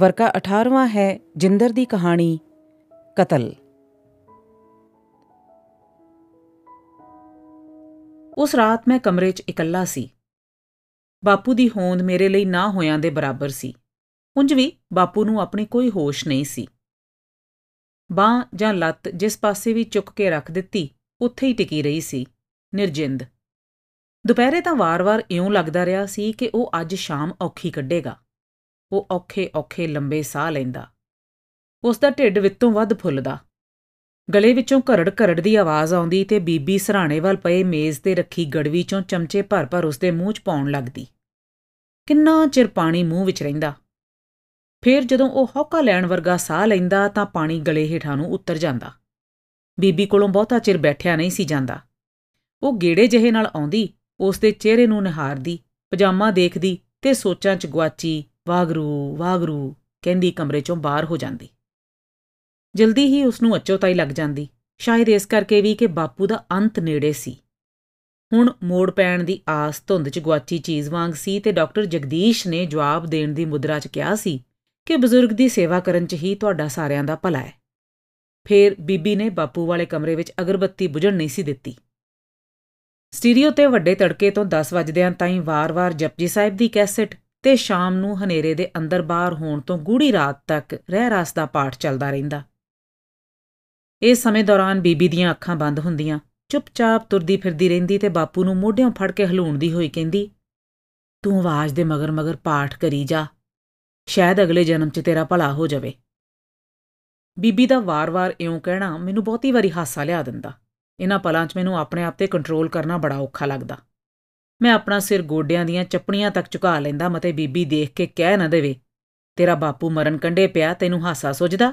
ਵਰਕਾ 18ਵਾਂ ਹੈ ਜਿੰਦਰ ਦੀ ਕਹਾਣੀ, ਕਤਲ। ਉਸ ਰਾਤ ਮੈਂ ਕਮਰੇ 'ਚ ਇਕੱਲਾ ਸੀ। ਬਾਪੂ ਦੀ ਹੋਂਦ ਮੇਰੇ ਲਈ ਨਾ ਹੋਇਆਂ ਦੇ ਬਰਾਬਰ ਸੀ। ਉਂਝ ਵੀ ਬਾਪੂ ਨੂੰ ਆਪਣੀ ਕੋਈ ਹੋਸ਼ ਨਹੀਂ ਸੀ। ਬਾਹ ਜਾਂ ਲੱਤ ਜਿਸ ਪਾਸੇ ਵੀ ਚੁੱਕ ਕੇ ਰੱਖ ਦਿੱਤੀ, ਉੱਥੇ ਹੀ ਟਿਕੀ ਰਹੀ ਸੀ। ਨਿਰਜਿੰਦ। ਦੁਪਹਿਰੇ ਤਾਂ ਵਾਰ-ਵਾਰ ਇਉਂ ਲੱਗਦਾ ਰਿਹਾ ਸੀ ਕਿ ਉਹ ਅੱਜ ਸ਼ਾਮ ਔਖੀ ਕੱਢੇਗਾ। ਉਹ ਔਖੇ-ਔਖੇ ਲੰਬੇ ਸਾਹ ਲੈਂਦਾ। ਉਸ ਦਾ ਢਿੱਡ ਵਿੱਤੋਂ ਵੱਧ ਫੁੱਲਦਾ। ਗਲੇ ਵਿੱਚੋਂ ਘਰੜ-ਘਰੜ ਦੀ ਆਵਾਜ਼ ਆਉਂਦੀ ਤੇ ਬੀਬੀ ਸਰਾਣੇ ਵੱਲ ਪਏ ਮੇਜ਼ ਤੇ ਰੱਖੀ ਗੜਵੀ ਚੋਂ ਚਮਚੇ ਭਰ-ਭਰ ਉਸਦੇ ਮੂੰਹ 'ਚ ਪਾਉਣ ਲੱਗਦੀ। ਕਿੰਨਾ ਚਿਰ ਪਾਣੀ ਮੂੰਹ ਵਿੱਚ ਰਹਿੰਦਾ। ਫਿਰ ਜਦੋਂ ਉਹ ਹੌਕਾ ਲੈਣ ਵਰਗਾ ਸਾਹ ਲੈਂਦਾ ਤਾਂ ਪਾਣੀ ਗਲੇ ਹੇਠਾਂ ਨੂੰ ਉਤਰ ਜਾਂਦਾ। ਬੀਬੀ ਕੋਲੋਂ ਬਹੁਤਾ ਚਿਰ ਬੈਠਿਆ ਨਹੀਂ ਸੀ ਜਾਂਦਾ। ਉਹ ਗੇੜੇ ਜਿਹੇ ਨਾਲ ਆਉਂਦੀ ਉਸ ਦੇ ਚਿਹਰੇ ਨੂੰ ਨਿਹਾਰਦੀ, ਪਜਾਮਾ ਦੇਖਦੀ ਤੇ ਸੋਚਾਂ 'ਚ ਗਵਾਚੀ ਵਾਗਰੂ ਵਾਗਰੂ, ਕਹਿੰਦੀ ਕਮਰੇ 'ਚੋਂ ਬਾਹਰ ਹੋ ਜਾਂਦੀ। ਜਲਦੀ ਹੀ ਉਸ ਨੂੰ ਅਚੋਤਾਈ ਲੱਗ ਜਾਂਦੀ। ਸ਼ਾਇਦ ਇਸ ਕਰਕੇ ਵੀ ਕਿ ਬਾਪੂ ਦਾ ਅੰਤ ਨੇੜੇ ਸੀ। ਹੁਣ ਮੋੜ ਪੈਣ ਦੀ ਆਸ ਧੁੰਦ 'ਚ ਗਵਾਚੀ ਚੀਜ਼ ਵਾਂਗ ਸੀ ਤੇ ਡਾਕਟਰ ਜਗਦੀਸ਼ ਨੇ ਜਵਾਬ ਦੇਣ ਦੀ ਮੁਦਰਾ 'ਚ ਕਿਹਾ ਸੀ ਕਿ ਬਜ਼ੁਰਗ ਦੀ ਸੇਵਾ ਕਰਨ 'ਚ ਹੀ ਤੁਹਾਡਾ ਸਾਰਿਆਂ ਦਾ ਭਲਾ ਹੈ। ਫਿਰ ਬੀਬੀ ਨੇ ਬਾਪੂ ਵਾਲੇ ਕਮਰੇ ਵਿੱਚ ਅਗਰਬੱਤੀ ਬੁਝਣ ਨਹੀਂ ਸੀ ਦਿੱਤੀ। ਸਟੀਰੀਓ ਤੇ ਵੱਡੇ ਤੜਕੇ ਤੋਂ 10 ਵਜਦਿਆਂ ਤਾਈਂ ਵਾਰ-ਵਾਰ ਜਪਜੀ ਸਾਹਿਬ ਦੀ ਕੈਸੇਟ ਤੇ ਸ਼ਾਮ ਨੂੰ ਹਨੇਰੇ ਦੇ ਅੰਦਰ ਬਾਹਰ ਹੋਣ ਤੋਂ ਗੂੜੀ ਰਾਤ ਤੱਕ ਰਹਿ ਰਾਸ ਦਾ ਪਾਠ ਚੱਲਦਾ ਰਹਿੰਦਾ। ਇਸ ਸਮੇਂ ਦੌਰਾਨ ਬੀਬੀ ਦੀਆਂ ਅੱਖਾਂ ਬੰਦ ਹੁੰਦੀਆਂ, ਚੁੱਪਚਾਪ ਤੁਰਦੀ ਫਿਰਦੀ ਰਹਿੰਦੀ ਤੇ ਬਾਪੂ ਨੂੰ ਮੋਢਿਆਂ ਫੜ ਕੇ ਹਲੂਣਦੀ ਹੋਈ ਕਹਿੰਦੀ, ਤੂੰ ਆਵਾਜ਼ ਦੇ ਮਗਰ ਮਗਰ ਪਾਠ ਕਰੀ ਜਾ, ਸ਼ਾਇਦ ਅਗਲੇ ਜਨਮ 'ਚ ਤੇਰਾ ਭਲਾ ਹੋ ਜਾਵੇ। ਬੀਬੀ ਦਾ ਵਾਰ-ਵਾਰ ਇਉਂ ਕਹਿਣਾ ਮੈਨੂੰ ਬਹੁਤੀ ਵਾਰੀ ਹਾਸਾ ਲਿਆ ਦਿੰਦਾ। ਇਹਨਾਂ ਪਲਾਂ 'ਚ ਮੈਨੂੰ ਆਪਣੇ ਆਪ ਤੇ ਕੰਟਰੋਲ ਕਰਨਾ ਬੜਾ ਔਖਾ ਲੱਗਦਾ। ਮੈਂ ਆਪਣਾ ਸਿਰ ਗੋਡਿਆਂ ਦੀਆਂ ਚੱਪਣੀਆਂ ਤੱਕ ਝੁਕਾ ਲੈਂਦਾ ਮਤੇ ਬੀਬੀ ਦੇਖ ਕੇ ਕਹਿ ਨਾ ਦੇਵੇ, ਤੇਰਾ ਬਾਪੂ ਮਰਨ ਕੰਡੇ ਪਿਆ, ਤੈਨੂੰ ਹਾਸਾ ਸੁਝਦਾ?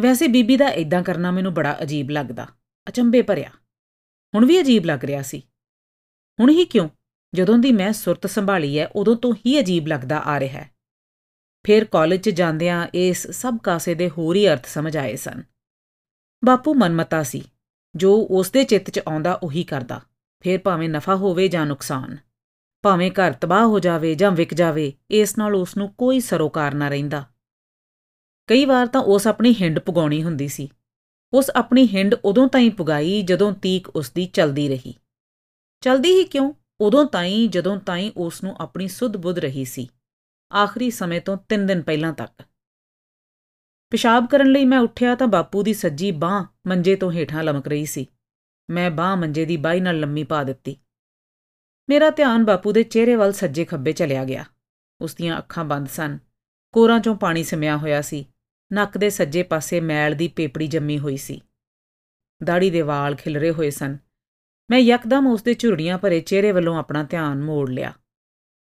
ਵੈਸੇ ਬੀਬੀ ਦਾ ਇਦਾਂ ਕਰਨਾ ਮੈਨੂੰ ਬੜਾ ਅਜੀਬ ਲੱਗਦਾ ਅਚੰਬੇ ਭਰਿਆ। ਹੁਣ ਵੀ ਅਜੀਬ ਲੱਗ ਰਿਹਾ ਸੀ। ਹੁਣ ਹੀ ਕਿਉਂ? ਜਦੋਂ ਦੀ ਮੈਂ ਸੁਰਤ ਸੰਭਾਲੀ ਹੈ ਉਦੋਂ ਤੋਂ ਹੀ ਅਜੀਬ ਲੱਗਦਾ ਆ ਰਿਹਾ ਹੈ ਫਿਰ ਕਾਲਜ 'ਚ ਜਾਂਦਿਆਂ ਇਸ ਸਭ ਕਾਸੇ ਦੇ ਹੋਰ ਹੀ ਅਰਥ ਸਮਝ ਆਏ ਸਨ। ਬਾਪੂ ਮਨਮਤਾ ਸੀ, ਜੋ ਉਸ ਦੇ ਚਿੱਤ 'ਚ ਆਉਂਦਾ ਉਹੀ ਕਰਦਾ। ਫਿਰ ਭਾਵੇਂ ਨਫਾ ਹੋਵੇ ਜਾਂ ਨੁਕਸਾਨ। ਭਾਵੇਂ ਘਰ ਤਬਾਹ ਹੋ ਜਾਵੇ ਜਾਂ ਵਿਕ ਜਾਵੇ, ਇਸ ਨਾਲ ਉਸ ਨੂੰ ਕੋਈ ਸਰੋਕਾਰ ਨਾ ਰਹਿੰਦਾ। ਕਈ ਵਾਰ ਤਾਂ ਉਸ ਆਪਣੀ ਹਿੰਡ ਪੁਗਾਉਣੀ ਹੁੰਦੀ ਸੀ। ਉਸ ਆਪਣੀ ਹਿੰਡ ਉਦੋਂ ਤਾਈਂ ਪੁਗਾਈ ਜਦੋਂ ਤੀਕ ਉਸ ਦੀ ਚਲਦੀ ਰਹੀ। ਚਲਦੀ ਹੀ ਕਿਉਂ? ਉਦੋਂ ਤਾਈਂ, ਜਦੋਂ ਤਾਈਂ ਉਸ ਨੂੰ ਆਪਣੀ ਸੁਧ ਬੁੱਧ ਰਹੀ ਸੀ। ਆਖਰੀ ਸਮੇਂ ਤੋਂ 3 ਦਿਨ ਪਹਿਲਾਂ ਤੱਕ। ਪਿਸ਼ਾਬ ਕਰਨ ਲਈ ਮੈਂ ਉੱਠਿਆ ਤਾਂ ਬਾਪੂ ਦੀ ਸੱਜੀ ਬਾਹ ਮੰਜੇ ਤੋਂ ਹੇਠਾਂ ਲਮਕ ਰਹੀ ਸੀ। ਮੈਂ ਬਾਹ ਮੰਜੇ ਦੀ ਬਾਈ ਨਾਲ ਲੰਮੀ ਪਾ ਦਿੱਤੀ। ਮੇਰਾ ਧਿਆਨ ਬਾਪੂ ਦੇ ਚਿਹਰੇ ਵੱਲ ਸੱਜੇ ਖੱਬੇ ਚਲਿਆ ਗਿਆ। ਉਸ ਦੀਆਂ ਅੱਖਾਂ ਬੰਦ ਸਨ। ਕੋਰਾਂ ਚੋਂ ਪਾਣੀ ਸਿਮਿਆ ਹੋਇਆ ਸੀ। ਨੱਕ ਦੇ ਸੱਜੇ ਪਾਸੇ ਮੈਲ ਦੀ ਪੇਪੜੀ ਜੰਮੀ ਹੋਈ ਸੀ। ਦਾੜੀ ਦੇ ਵਾਲ ਖਿਲਰੇ ਹੋਏ ਸਨ। ਮੈਂ ਯਕਦਮ ਉਸ ਦੇ ਝੁਰੜੀਆਂ ਭਰੇ ਚਿਹਰੇ ਵੱਲੋਂ ਆਪਣਾ ਧਿਆਨ ਮੋੜ ਲਿਆ।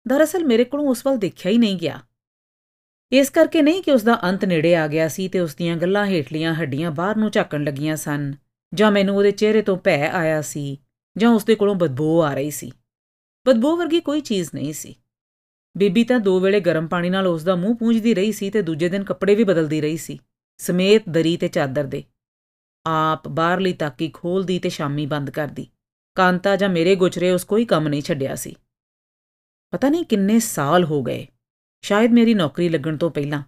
ਦਰਅਸਲ ਮੇਰੇ ਕੋਲੋਂ ਉਸ ਵੱਲ ਦੇਖਿਆ ਹੀ ਨਹੀਂ ਗਿਆ। ਇਸ ਕਰਕੇ ਨਹੀਂ ਕਿ ਉਸ ਦਾ ਅੰਤ ਨੇੜੇ ਆ ਗਿਆ ਸੀ ਤੇ ਉਸ ਦੀਆਂ ਗੱਲਾਂ ਹੇਠਲੀਆਂ ਹੱਡੀਆਂ ਬਾਹਰ ਨੂੰ ਝਾਕਣ ਲੱਗੀਆਂ ਸਨ। ਜਾਂ ਮੈਨੂੰ ਉਹਦੇ ਚਿਹਰੇ ਤੋਂ ਭੈ ਆਇਆ ਸੀ ਜਾਂ ਉਸ ਦੇ ਕੋਲੋਂ ਬਦਬੂ ਆ ਰਹੀ ਸੀ। ਬਦਬੂ ਵਰਗੀ ਕੋਈ ਚੀਜ਼ ਨਹੀਂ ਸੀ। ਬੀਬੀ ਤਾਂ ਦੋ ਵੇਲੇ ਗਰਮ ਪਾਣੀ ਨਾਲ ਉਸ ਦਾ ਮੂੰਹ ਪੂੰਝਦੀ ਰਹੀ ਸੀ ਤੇ ਦੂਜੇ ਦਿਨ ਕੱਪੜੇ ਵੀ ਬਦਲਦੀ ਰਹੀ ਸੀ, ਸਮੇਤ ਦਰੀ ਤੇ ਚਾਦਰ ਦੇ। ਆਪ ਬਾਹਰਲੀ ਤਾਕੀ ਖੋਲਦੀ ਤੇ ਸ਼ਾਮੀ ਬੰਦ ਕਰਦੀ। ਕਾਂਤਾ ਜਾਂ ਮੇਰੇ ਗੁਚਰੇ ਉਸ ਕੋਈ ਕੰਮ ਨਹੀਂ ਛੱਡਿਆ ਸੀ। ਪਤਾ ਨਹੀਂ ਕਿੰਨੇ ਸਾਲ ਹੋ ਗਏ। ਸ਼ਾਇਦ ਮੇਰੀ ਨੌਕਰੀ ਲੱਗਣ ਤੋਂ ਪਹਿਲਾਂ।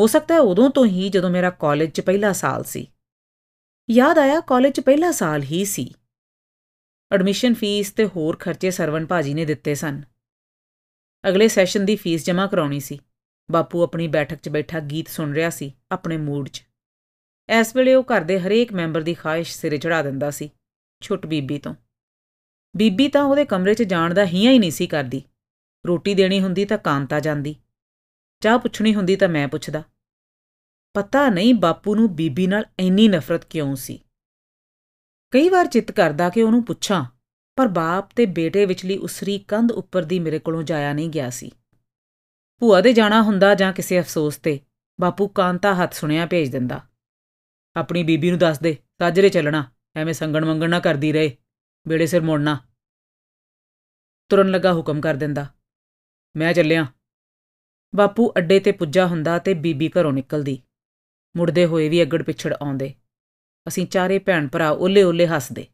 ਹੋ ਸਕਦਾ ਹੈ ਉਦੋਂ ਤੋਂ ਹੀ ਜਦੋਂ ਮੇਰਾ ਕਾਲਜ 'ਚ ਪਹਿਲਾ ਸਾਲ ਸੀ। ਯਾਦ ਆਇਆ ਕਾਲਜ 'ਚ ਪਹਿਲਾ ਸਾਲ ਹੀ ਸੀ। ਐਡਮਿਸ਼ਨ ਫੀਸ ਤੇ ਹੋਰ ਖਰਚੇ ਸਰਵਨ ਭਾਜੀ ਨੇ ਦਿੱਤੇ ਸਨ। ਅਗਲੇ ਸੈਸ਼ਨ ਦੀ ਫੀਸ ਜਮ੍ਹਾਂ ਕਰਾਉਣੀ ਸੀ। ਬਾਪੂ ਆਪਣੀ ਬੈਠਕ 'ਚ ਬੈਠਾ ਗੀਤ ਸੁਣ ਰਿਹਾ ਸੀ ਆਪਣੇ ਮੂਡ 'ਚ। ਇਸ ਵੇਲੇ ਉਹ ਘਰ ਦੇ ਹਰੇਕ ਮੈਂਬਰ ਦੀ ਖਾਹਿਸ਼ ਸਿਰੇ ਚੜਾ ਦਿੰਦਾ ਸੀ, ਛੁੱਟ ਬੀਬੀ ਤੋਂ। ਬੀਬੀ ਤਾਂ ਉਹਦੇ ਕਮਰੇ 'ਚ ਜਾਣ ਦਾ ਹੀਆਂ ਹੀ ਨਹੀਂ ਸੀ ਕਰਦੀ। ਰੋਟੀ ਦੇਣੀ ਹੁੰਦੀ ਤਾਂ ਕਾਂਤਾ ਜਾਂਦੀ। ਚਾਹ ਪੁੱਛਣੀ ਹੁੰਦੀ ਤਾਂ ਮੈਂ ਪੁੱਛਦਾ। ਪਤਾ ਨਹੀਂ ਬਾਪੂ ਨੂੰ ਬੀਬੀ ਨਾਲ ਇੰਨੀ ਨਫ਼ਰਤ ਕਿਉਂ ਸੀ। ਕਈ ਵਾਰ ਚਿੱਤ ਕਰਦਾ ਕਿ ਉਹਨੂੰ ਪੁੱਛਾਂ, ਪਰ ਬਾਪ ਤੇ ਬੇਟੇ ਵਿਚਲੀ ਉਸਰੀ ਕੰਧ ਉੱਪਰ ਦੀ ਮੇਰੇ ਕੋਲੋਂ ਜਾਇਆ ਨਹੀਂ ਗਿਆ ਸੀ। ਭੂਆ ਦੇ ਜਾਣਾ ਹੁੰਦਾ ਜਾਂ ਕਿਸੇ ਅਫਸੋਸ ਤੇ, ਬਾਪੂ ਕਾਂਤਾ ਹੱਥ ਸੁਣਿਆ ਭੇਜ ਦਿੰਦਾ। ਆਪਣੀ ਬੀਬੀ ਨੂੰ ਦੱਸ ਦੇ ਸਾਜਰੇ ਚੱਲਣਾ, ਐਵੇਂ ਸੰਗਣ ਮੰਗਣ ਨਾ ਕਰਦੀ ਰਹੇ ਬੇੜੇ ਸਿਰ ਮੋੜਨਾ। ਤੁਰਨ ਲੱਗਾ ਹੁਕਮ ਕਰ ਦਿੰਦਾ, ਮੈਂ ਚੱਲਿਆ। ਬਾਪੂ ਅੱਡੇ ਤੇ ਪੁੱਜਾ ਹੁੰਦਾ ਤੇ ਬੀਬੀ ਘਰੋਂ ਨਿਕਲਦੀ। ਮੁੜਦੇ ਹੋਏ ਵੀ ਅੱਗੜ ਪਿਛੜ ਆਉਂਦੇ। ਅਸੀਂ ਚਾਰੇ ਭੈਣ ਭਰਾ ਓਲੇ-ਓਲੇ ਹੱਸਦੇ।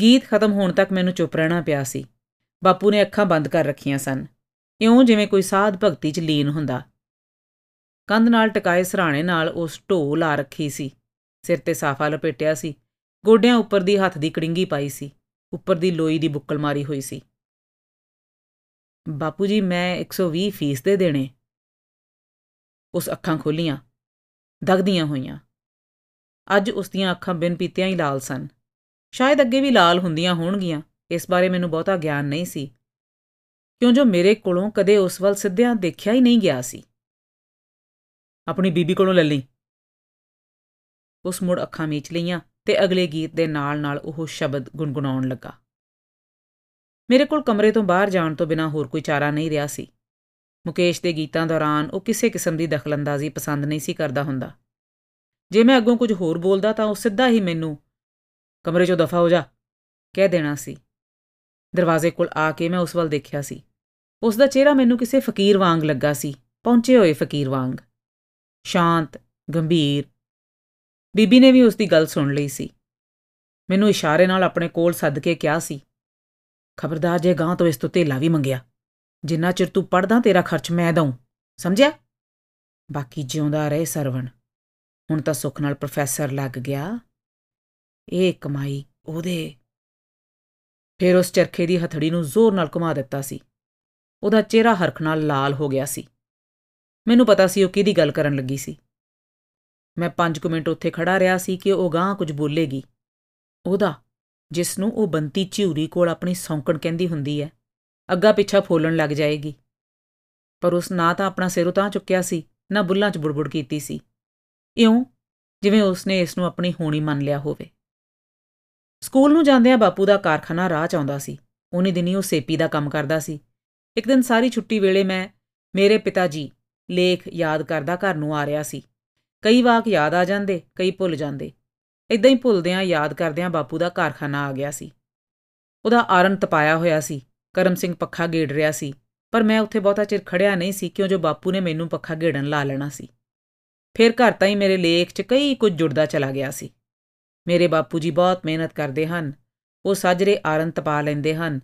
ਗੀਤ ਖਤਮ ਹੋਣ ਤੱਕ ਮੈਨੂੰ ਚੁੱਪ ਰਹਿਣਾ ਪਿਆ ਸੀ। ਬਾਪੂ ਨੇ ਅੱਖਾਂ ਬੰਦ ਕਰ ਰੱਖੀਆਂ ਸਨ। ਇਉਂ ਜਿਵੇਂ ਕੋਈ ਸਾਧ ਭਗਤੀ 'ਚ ਲੀਨ ਹੁੰਦਾ। ਕੰਧ ਨਾਲ ਟਿਕਾਏ ਸਰਾਣੇ ਨਾਲ ਉਸ ਢੋ ਲਾ ਰੱਖੀ ਸੀ। ਸਿਰ ਤੇ ਸਾਫਾ ਲਪੇਟਿਆ ਸੀ। ਗੋਡਿਆਂ ਉੱਪਰ ਦੀ ਹੱਥ ਦੀ ਕੜਿੰਗੀ ਪਾਈ ਸੀ। ਉੱਪਰ ਦੀ ਲੋਈ ਦੀ ਬੁੱਕਲ ਮਾਰੀ ਹੋਈ ਸੀ। ਬਾਪੂ ਜੀ, ਮੈਂ 120 ਫੀਸ ਦੇ ਦੇਣੇ। ਉਸ ਅੱਖਾਂ ਖੋਲੀਆਂ, ਦਗਦੀਆਂ ਹੋਈਆਂ। ਅੱਜ ਉਸ ਦੀਆਂ ਅੱਖਾਂ ਬਿਨ ਪੀਤਿਆਂ ਹੀ ਲਾਲ ਸਨ। ਸ਼ਾਇਦ ਅੱਗੇ ਵੀ ਲਾਲ ਹੁੰਦੀਆਂ ਹੋਣਗੀਆਂ, ਇਸ ਬਾਰੇ ਮੈਨੂੰ ਬਹੁਤਾ ਗਿਆਨ ਨਹੀਂ ਸੀ। ਕਿਉਂ ਜੋ ਮੇਰੇ ਕੋਲੋਂ ਕਦੇ ਉਸ ਵੱਲ ਸਿੱਧਿਆਂ ਦੇਖਿਆ ਹੀ ਨਹੀਂ ਗਿਆ ਸੀ। ਆਪਣੀ ਬੀਬੀ ਕੋਲੋਂ ਲੈ ਲਈ। ਉਸ ਮੁੜ ਅੱਖਾਂ ਮੀਚ ਲਈਆਂ ਤੇ ਅਗਲੇ ਗੀਤ ਦੇ ਨਾਲ-ਨਾਲ ਉਹ ਸ਼ਬਦ ਗੁੰਗੁਣਾਉਣ ਲੱਗਾ। ਮੇਰੇ ਕੋਲ ਕਮਰੇ ਤੋਂ ਬਾਹਰ ਜਾਣ ਤੋਂ ਬਿਨਾ ਹੋਰ ਕੋਈ ਚਾਰਾ ਨਹੀਂ ਰਿਹਾ ਸੀ। ਮੁਕੇਸ਼ ਦੇ ਗੀਤਾਂ ਦੌਰਾਨ ਉਹ ਕਿਸੇ ਕਿਸਮ ਦੀ ਦਖਲਅੰਦਾਜ਼ੀ ਪਸੰਦ ਨਹੀਂ ਸੀ ਕਰਦਾ ਹੁੰਦਾ। ਜੇ ਮੈਂ ਅੱਗੋਂ ਕੁਝ ਹੋਰ ਬੋਲਦਾ ਤਾਂ ਉਹ ਸਿੱਧਾ ਹੀ ਮੈਨੂੰ, ਕਮਰੇ 'ਚੋਂ ਦਫਾ ਹੋ ਜਾ, ਕਹਿ ਦੇਣਾ ਸੀ। ਦਰਵਾਜ਼ੇ ਕੋਲ ਆ ਕੇ ਮੈਂ ਉਸ ਵੱਲ ਦੇਖਿਆ ਸੀ। ਉਸ ਦਾ ਚਿਹਰਾ ਮੈਨੂੰ ਕਿਸੇ ਫਕੀਰ ਵਾਂਗ ਲੱਗਾ ਸੀ, ਪਹੁੰਚੇ ਹੋਏ ਫਕੀਰ ਵਾਂਗ। ਸ਼ਾਂਤ, ਗੰਭੀਰ। ਬੀਬੀ ਨੇ ਵੀ ਉਸ ਦੀ ਗੱਲ ਸੁਣ ਲਈ ਸੀ। ਮੈਨੂੰ ਇਸ਼ਾਰੇ ਨਾਲ ਆਪਣੇ ਕੋਲ ਸੱਦ ਕੇ ਕਿਹਾ ਸੀ, ਖਬਰਦਾਰ, ਜੇ ਗਾਂ ਤੋਂ ਇਸ ਤੋਂ ਤੇਲਾ ਵੀ ਮੰਗਿਆ ਜਿੰਨਾ ਚਿਰ ਤੂੰ ਪੜਦਾ ਤੇਰਾ ਖਰਚ ਮੈਂ ਦਊਂ। ਸਮਝਿਆ? ਬਾਕੀ ਜਿਉਂਦਾ ਰਹੇ ਸਰਵਣ। ਹੁਣ ਤਾਂ ਸੁੱਖ ਨਾਲ ਪ੍ਰੋਫੈਸਰ ਲੱਗ ਗਿਆ। ਇਹ ਕਮਾਈ ਉਹਦੇ। ਫਿਰ ਉਸ ਚਰਖੇ ਦੀ ਹਥੜੀ ਨੂੰ ਜ਼ੋਰ ਨਾਲ ਘੁਮਾ ਦਿੱਤਾ ਸੀ। ਉਹਦਾ ਚਿਹਰਾ ਹਰਖ ਨਾਲ ਲਾਲ ਹੋ ਗਿਆ ਸੀ। ਮੈਨੂੰ ਪਤਾ ਸੀ ਉਹ ਕਿਹਦੀ ਗੱਲ ਕਰਨ ਲੱਗੀ ਸੀ। ਮੈਂ 5 ਮਿੰਟ ਉੱਥੇ ਖੜਾ ਰਿਹਾ ਸੀ ਕਿ ਉਹ ਗਾਂ ਕੁਝ ਬੋਲੇਗੀ। ਉਹਦਾ, ਜਿਸ ਨੂੰ ਉਹ ਬੰਤੀ ਝਿਉਰੀ ਕੋਲ ਆਪਣੀ ਸੌਂਕਣ ਕਹਿੰਦੀ ਹੁੰਦੀ ਹੈ। ਅੱਗਾ ਪਿੱਛਾ ਫੋਲਣ ਲੱਗ ਜਾਏਗੀ। ਪਰ ਉਸ ਨਾ ਤਾਂ ਆਪਣਾ ਸਿਰ ਉਤਾਂ ਚੁੱਕਿਆ ਸੀ, ਨਾ ਬੁੱਲਾਂ 'ਚ ਬੁੜਬੁੜ ਕੀਤੀ ਸੀ। ਇਉਂ ਜਿਵੇਂ ਉਸਨੇ ਇਸ ਨੂੰ ਆਪਣੀ ਹੋਣੀ ਮੰਨ ਲਿਆ ਹੋਵੇ। ਸਕੂਲ ਨੂੰ ਜਾਂਦਿਆਂ ਬਾਪੂ ਦਾ ਕਾਰਖਾਨਾ ਰਾਹ ਚ ਆਉਂਦਾ ਸੀ। ਉਨੀ ਦਿਨੀ ਉਹ ਸੇਪੀ ਦਾ ਕੰਮ ਕਰਦਾ ਸੀ। ਇੱਕ ਦਿਨ ਸਾਰੀ ਛੁੱਟੀ ਵੇਲੇ ਮੈਂ ਮੇਰੇ ਪਿਤਾ ਜੀ ਲੇਖ ਯਾਦ ਕਰਦਾ ਘਰ ਨੂੰ ਆ ਰਿਹਾ ਸੀ। ਕਈ ਵਾਕ ਯਾਦ ਆ ਜਾਂਦੇ, ਕਈ ਭੁੱਲ ਜਾਂਦੇ। ਇਦਾਂ ਹੀ ਭੁੱਲਦਿਆਂ ਯਾਦ ਕਰਦਿਆਂ ਬਾਪੂ ਦਾ ਕਾਰਖਾਨਾ ਆ ਗਿਆ ਸੀ। ਉਹਦਾ ਆਰਨ ਤਪਾਇਆ ਹੋਇਆ ਸੀ। ਕਰਮ ਸਿੰਘ ਪੱਖਾ ਗੇੜ ਰਿਹਾ ਸੀ, ਪਰ ਮੈਂ ਉੱਥੇ ਬਹੁਤਾ ਚਿਰ ਖੜਿਆ ਨਹੀਂ ਸੀ ਕਿਉਂ ਜੋ ਬਾਪੂ ਨੇ ਮੈਨੂੰ ਪੱਖਾ ਗੇੜਨ ਲਾ ਲੈਣਾ ਸੀ। ਫਿਰ ਘਰ ਤਾਂ ਹੀ ਮੇਰੇ ਲੇਖ 'ਚ ਕਈ ਕੁਝ ਜੁੜਦਾ ਚਲਾ ਗਿਆ ਸੀ। ਮੇਰੇ ਬਾਪੂ ਜੀ ਬਹੁਤ ਮਿਹਨਤ ਕਰਦੇ ਹਨ, ਉਹ ਸਾਜਰੇ ਆਰਨ ਤਪਾ ਲੈਂਦੇ ਹਨ,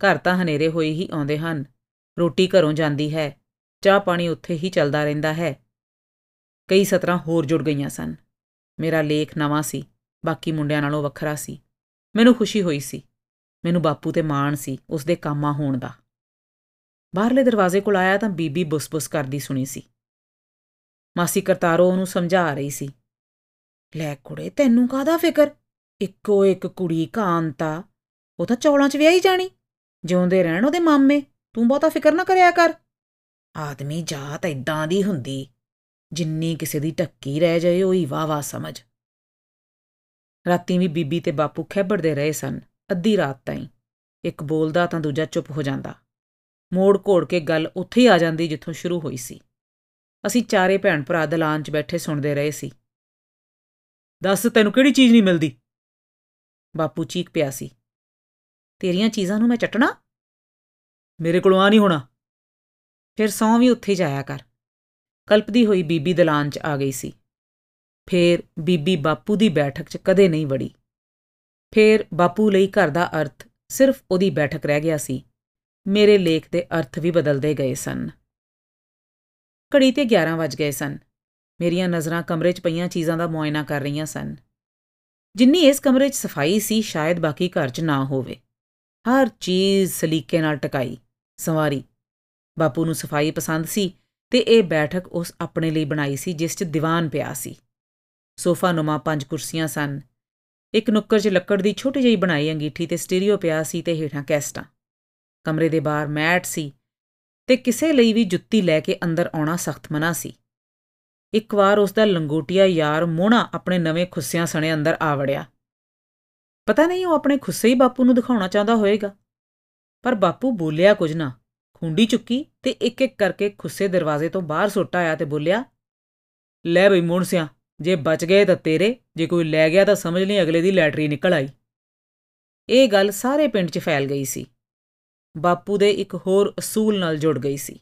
ਘਰ ਤਾਂ ਹਨੇਰੇ ਹੋਏ ਹੀ ਆਉਂਦੇ ਹਨ, ਰੋਟੀ ਘਰੋਂ ਜਾਂਦੀ ਹੈ, ਚਾਹ ਪਾਣੀ ਉੱਥੇ ਹੀ ਚੱਲਦਾ ਰਹਿੰਦਾ ਹੈ। ਕਈ ਸਤਰਾਂ ਹੋਰ ਜੁੜ ਗਈਆਂ ਸਨ। ਮੇਰਾ ਲੇਖ ਨਵਾਂ ਸੀ, ਬਾਕੀ ਮੁੰਡਿਆਂ ਨਾਲੋਂ ਵੱਖਰਾ ਸੀ। ਮੈਨੂੰ ਖੁਸ਼ੀ ਹੋਈ ਸੀ। ਮੈਨੂੰ ਬਾਪੂ ਤੇ ਮਾਣ ਸੀ ਉਸ ਦੇ ਕੰਮਾਂ ਹੋਣ ਦਾ। ਬਾਹਰਲੇ ਦਰਵਾਜ਼ੇ ਕੋਲ ਆਇਆ ਤਾਂ ਬੀਬੀ ਬੁਸ-ਬੁਸ ਕਰਦੀ ਸੁਣੀ ਸੀ। ਮਾਸੀ ਕਰਤਾਰੋ ਉਹਨੂੰ ਸਮਝਾ ਰਹੀ ਸੀ। ਲੈ ਕੁੜੇ, ਤੈਨੂੰ ਕਾਦਾ ਫਿਕਰ? ਇੱਕੋ ਇੱਕ ਕੁੜੀ ਕਾਂਤਾ, ਉਹ ਤਾਂ ਚੌਲਾਂ 'ਚ ਵਿਆਹੀ ਜਾਣੀ। ਜਿਉਂਦੇ ਰਹਿਣ ਉਹਦੇ ਮਾਮੇ, ਤੂੰ ਬਹੁਤਾ ਫਿਕਰ ਨਾ ਕਰਿਆ ਕਰ। ਆਦਮੀ ਜਾਤ ਇਦਾਂ ਦੀ ਹੁੰਦੀ, ਜਿੰਨੀ ਕਿਸੇ ਦੀ ਟੱਕੀ ਰਹਿ ਜਾਏ ਉਹੀ ਵਾਵਾ ਸਮਝ। ਰਾਤੀ ਵੀ ਬੀਬੀ ਤੇ ਬਾਪੂ ਖੈਬੜਦੇ ਰਹੇ ਸਨ। ਅੱਧੀ ਰਾਤ ਤਾਈਂ। ਇੱਕ ਬੋਲਦਾ ਤਾਂ ਦੂਜਾ ਚੁੱਪ ਹੋ ਜਾਂਦਾ। ਮੋੜ ਘੋੜ ਕੇ ਗੱਲ ਉੱਥੇ ਹੀ ਆ ਜਾਂਦੀ ਜਿੱਥੋਂ ਸ਼ੁਰੂ ਹੋਈ ਸੀ। ਅਸੀਂ ਚਾਰੇ ਭੈਣ ਭਰਾ ਦਲਾਨ 'ਚ ਬੈਠੇ ਸੁਣਦੇ ਰਹੇ ਸੀ। ਦੱਸ, ਤੈਨੂੰ ਕਿਹੜੀ ਚੀਜ਼ ਨਹੀਂ ਮਿਲਦੀ? ਬਾਪੂ ਚੀਕ ਪਿਆ ਸੀ। ਤੇਰੀਆਂ ਚੀਜ਼ਾਂ ਨੂੰ ਮੈਂ ਚਟਣਾ? ਮੇਰੇ ਕੋਲੋਂ ਆ ਨਹੀਂ ਹੋਣਾ। ਫਿਰ ਸੌਂ ਵੀ ਉੱਥੇ ਜਾਇਆ ਕਰ। ਕਲਪਦੀ ਹੋਈ ਬੀਬੀ ਦਲਾਨ 'ਚ ਆ ਗਈ ਸੀ। ਫੇਰ ਬੀਬੀ ਬਾਪੂ ਦੀ ਬੈਠਕ 'ਚ ਕਦੇ ਨਹੀਂ ਵੜੀ। ਫੇਰ ਬਾਪੂ ਲਈ ਘਰ ਦਾ ਅਰਥ ਸਿਰਫ ਉਹਦੀ ਬੈਠਕ ਰਹਿ ਗਿਆ ਸੀ। ਮੇਰੇ ਲੇਖ ਦੇ ਅਰਥ ਵੀ ਬਦਲਦੇ ਗਏ ਸਨ। ਘੜੀ ਤੇ 11 ਵਜ ਗਏ ਸਨ। ਮੇਰੀਆਂ ਨਜ਼ਰਾਂ ਕਮਰੇ 'ਚ ਪਈਆਂ ਚੀਜ਼ਾਂ ਦਾ ਮੁਆਇਨਾ ਕਰ ਰਹੀਆਂ ਸਨ। ਜਿੰਨੀ ਇਸ ਕਮਰੇ 'ਚ ਸਫ਼ਾਈ ਸੀ, ਸ਼ਾਇਦ ਬਾਕੀ ਘਰ 'ਚ ਨਾ ਹੋਵੇ। ਹਰ ਚੀਜ਼ ਸਲੀਕੇ ਨਾਲ ਟਕਾਈ, ਸੰਵਾਰੀ। ਬਾਪੂ ਨੂੰ ਸਫ਼ਾਈ ਪਸੰਦ ਸੀ ਤੇ ਇਹ ਬੈਠਕ ਉਸ ਆਪਣੇ ਲਈ ਬਣਾਈ ਸੀ, ਜਿਸ 'ਚ ਦੀਵਾਨ ਪਿਆ ਸੀ। ਸੋਫਾ ਨੁਮਾ ਪੰਜ ਕੁਰਸੀਆਂ ਸਨ। ਇੱਕ ਨੁੱਕਰ 'ਚ ਲੱਕੜ ਦੀ ਛੋਟੀ ਜਿਹੀ ਬਣਾਈ ਅੰਗੀਠੀ ਤੇ ਸਟੀਰੀਓ ਪਿਆ ਸੀ ਤੇ ਹੇਠਾਂ ਕੈਸਟਾਂ। ਕਮਰੇ ਦੇ ਬਾਹਰ ਮੈਟ ਸੀ ਤੇ ਕਿਸੇ ਲਈ ਵੀ ਜੁੱਤੀ ਲੈ ਕੇ ਅੰਦਰ ਆਉਣਾ ਸਖਤ ਮਨਾ ਸੀ। ਇੱਕ ਵਾਰ ਉਸ ਦਾ ਲੰਗੋਟੀਆ ਯਾਰ ਮੋਣਾ ਆਪਣੇ ਨਵੇਂ ਖੁੱਸਿਆਂ ਸਣੇ ਅੰਦਰ ਆ ਵੜਿਆ। ਪਤਾ ਨਹੀਂ ਉਹ ਆਪਣੇ ਖੁੱਸੇ ਹੀ ਬਾਪੂ ਨੂੰ ਦਿਖਾਉਣਾ ਚਾਹੁੰਦਾ ਹੋਵੇਗਾ। ਪਰ ਬਾਪੂ ਬੋਲਿਆ ਕੁਝ ਨਾ, ਖੁੰਡੀ ਚੁੱਕੀ ਤੇ ਇੱਕ ਇੱਕ ਕਰਕੇ ਖੁੱਸੇ ਦਰਵਾਜ਼ੇ ਤੋਂ ਬਾਹਰ ਸੁੱਟ ਆਇਆ ਤੇ ਬੋਲਿਆ, ਲੈ ਬਈ ਮੁੰਡਸਿਆ ਜੇ ਬਚ ਗਏ ਤਾਂ ਤੇਰੇ, ਜੇ ਕੋਈ ਲੈ ਗਿਆ ਤਾਂ ਸਮਝ ਲਈ ਅਗਲੇ ਦੀ ਲੈਟਰੀ ਨਿਕਲ ਆਈ। ਇਹ ਗੱਲ ਸਾਰੇ ਪਿੰਡ 'ਚ ਫੈਲ ਗਈ ਸੀ। ਬਾਪੂ ਦੇ ਇੱਕ ਹੋਰ ਅਸੂਲ ਨਾਲ ਜੁੜ ਗਈ ਸੀ।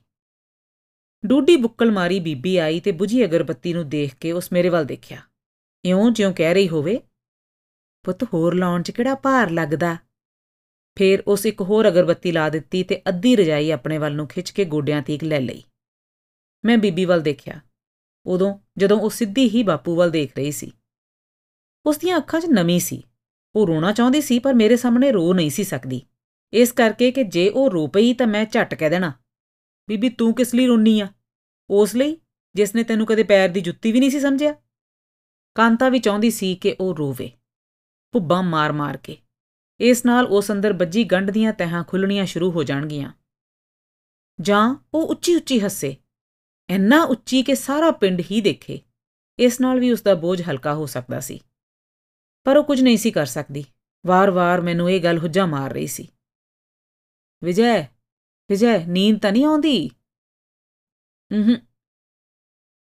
ਡੂਡੀ ਬੁੱਕਲ ਮਾਰੀ ਬੀਬੀ ਆਈ ਤੇ ਬੁਝੀ ਅਗਰਬੱਤੀ ਨੂੰ ਦੇਖ ਕੇ ਉਸ ਮੇਰੇ ਵੱਲ ਦੇਖਿਆ। ਇਉਂ ਜਿਉਂ ਕਹਿ ਰਹੀ ਹੋਵੇ, ਪੁੱਤ ਹੋਰ ਲਾਉਣ 'ਚ ਕਿਹੜਾ ਭਾਰ ਲੱਗਦਾ? ਫੇਰ ਉਸ ਇੱਕ ਹੋਰ ਅਗਰਬੱਤੀ ਲਾ ਦਿੱਤੀ ਤੇ ਅੱਧੀ ਰਜਾਈ ਆਪਣੇ ਵੱਲ ਨੂੰ ਖਿੱਚ ਕੇ ਗੋਡਿਆਂ ਤੀਕ ਲੈ ਲਈ। ਮੈਂ ਬੀਬੀ ਵੱਲ ਦੇਖਿਆ। ਉਦੋਂ ਜਦੋਂ ਉਹ ਸਿੱਧੀ ਹੀ ਬਾਪੂ ਵੱਲ ਦੇਖ ਰਹੀ ਸੀ। ਉਸ ਦੀਆਂ ਅੱਖਾਂ 'ਚ ਨਮੀ ਸੀ। ਉਹ ਰੋਣਾ ਚਾਹੁੰਦੀ ਸੀ, ਪਰ ਮੇਰੇ ਸਾਹਮਣੇ ਰੋ ਨਹੀਂ ਸੀ ਸਕਦੀ। ਇਸ ਕਰਕੇ ਕਿ ਜੇ ਉਹ ਰੋ ਪਈ ਤਾਂ ਮੈਂ ਝਟ ਕਹਿ ਦੇਣਾ, ਬੀਬੀ, ਤੂੰ ਕਿਸ ਲਈ ਰੋਨੀ ਆ? ਉਸ ਲਈ? ਜਿਸ ਨੇ ਤੈਨੂੰ ਕਦੇ ਪੈਰ ਦੀ ਜੁੱਤੀ ਵੀ ਨਹੀਂ ਸੀ ਸਮਝਿਆ? ਕਾਂਤਾ ਵੀ ਚਾਹੁੰਦੀ ਸੀ ਕਿ ਉਹ ਰੋਵੇ। ਭੁੱਬਾਂ ਮਾਰ-ਮਾਰ ਕੇ। ਇਸ ਨਾਲ ਉਸ ਅੰਦਰ ਬੱਜੀ ਗੰਢ ਦੀਆਂ ਤਹਾਂ ਖੁੱਲਣੀਆਂ ਸ਼ੁਰੂ ਹੋ ਜਾਣਗੀਆਂ। ਜਾਂ ਉਹ ਉੱਚੀ-ਉੱਚੀ ਹੱਸੇ। ਇੰਨਾ ਉੱਚੀ ਕਿ ਸਾਰਾ ਪਿੰਡ ਹੀ ਦੇਖੇ। ਇਸ ਨਾਲ ਵੀ ਉਸ ਦਾ ਬੋਝ ਹਲਕਾ ਹੋ ਸਕਦਾ ਸੀ। ਪਰ ਉਹ ਕੁਝ ਨਹੀਂ ਸੀ ਕਰ ਸਕਦੀ। ਵਾਰ-ਵਾਰ ਮੈਨੂੰ ਇਹ ਗੱਲ ਹੁੱਜਾ ਮਾਰ ਰਹੀ ਸੀ। ਵਿਜੈ ਵਿਜੈ, ਨੀਂਦ ਤਾਂ ਨਹੀਂ ਆਉਂਦੀ? ਹੂੰ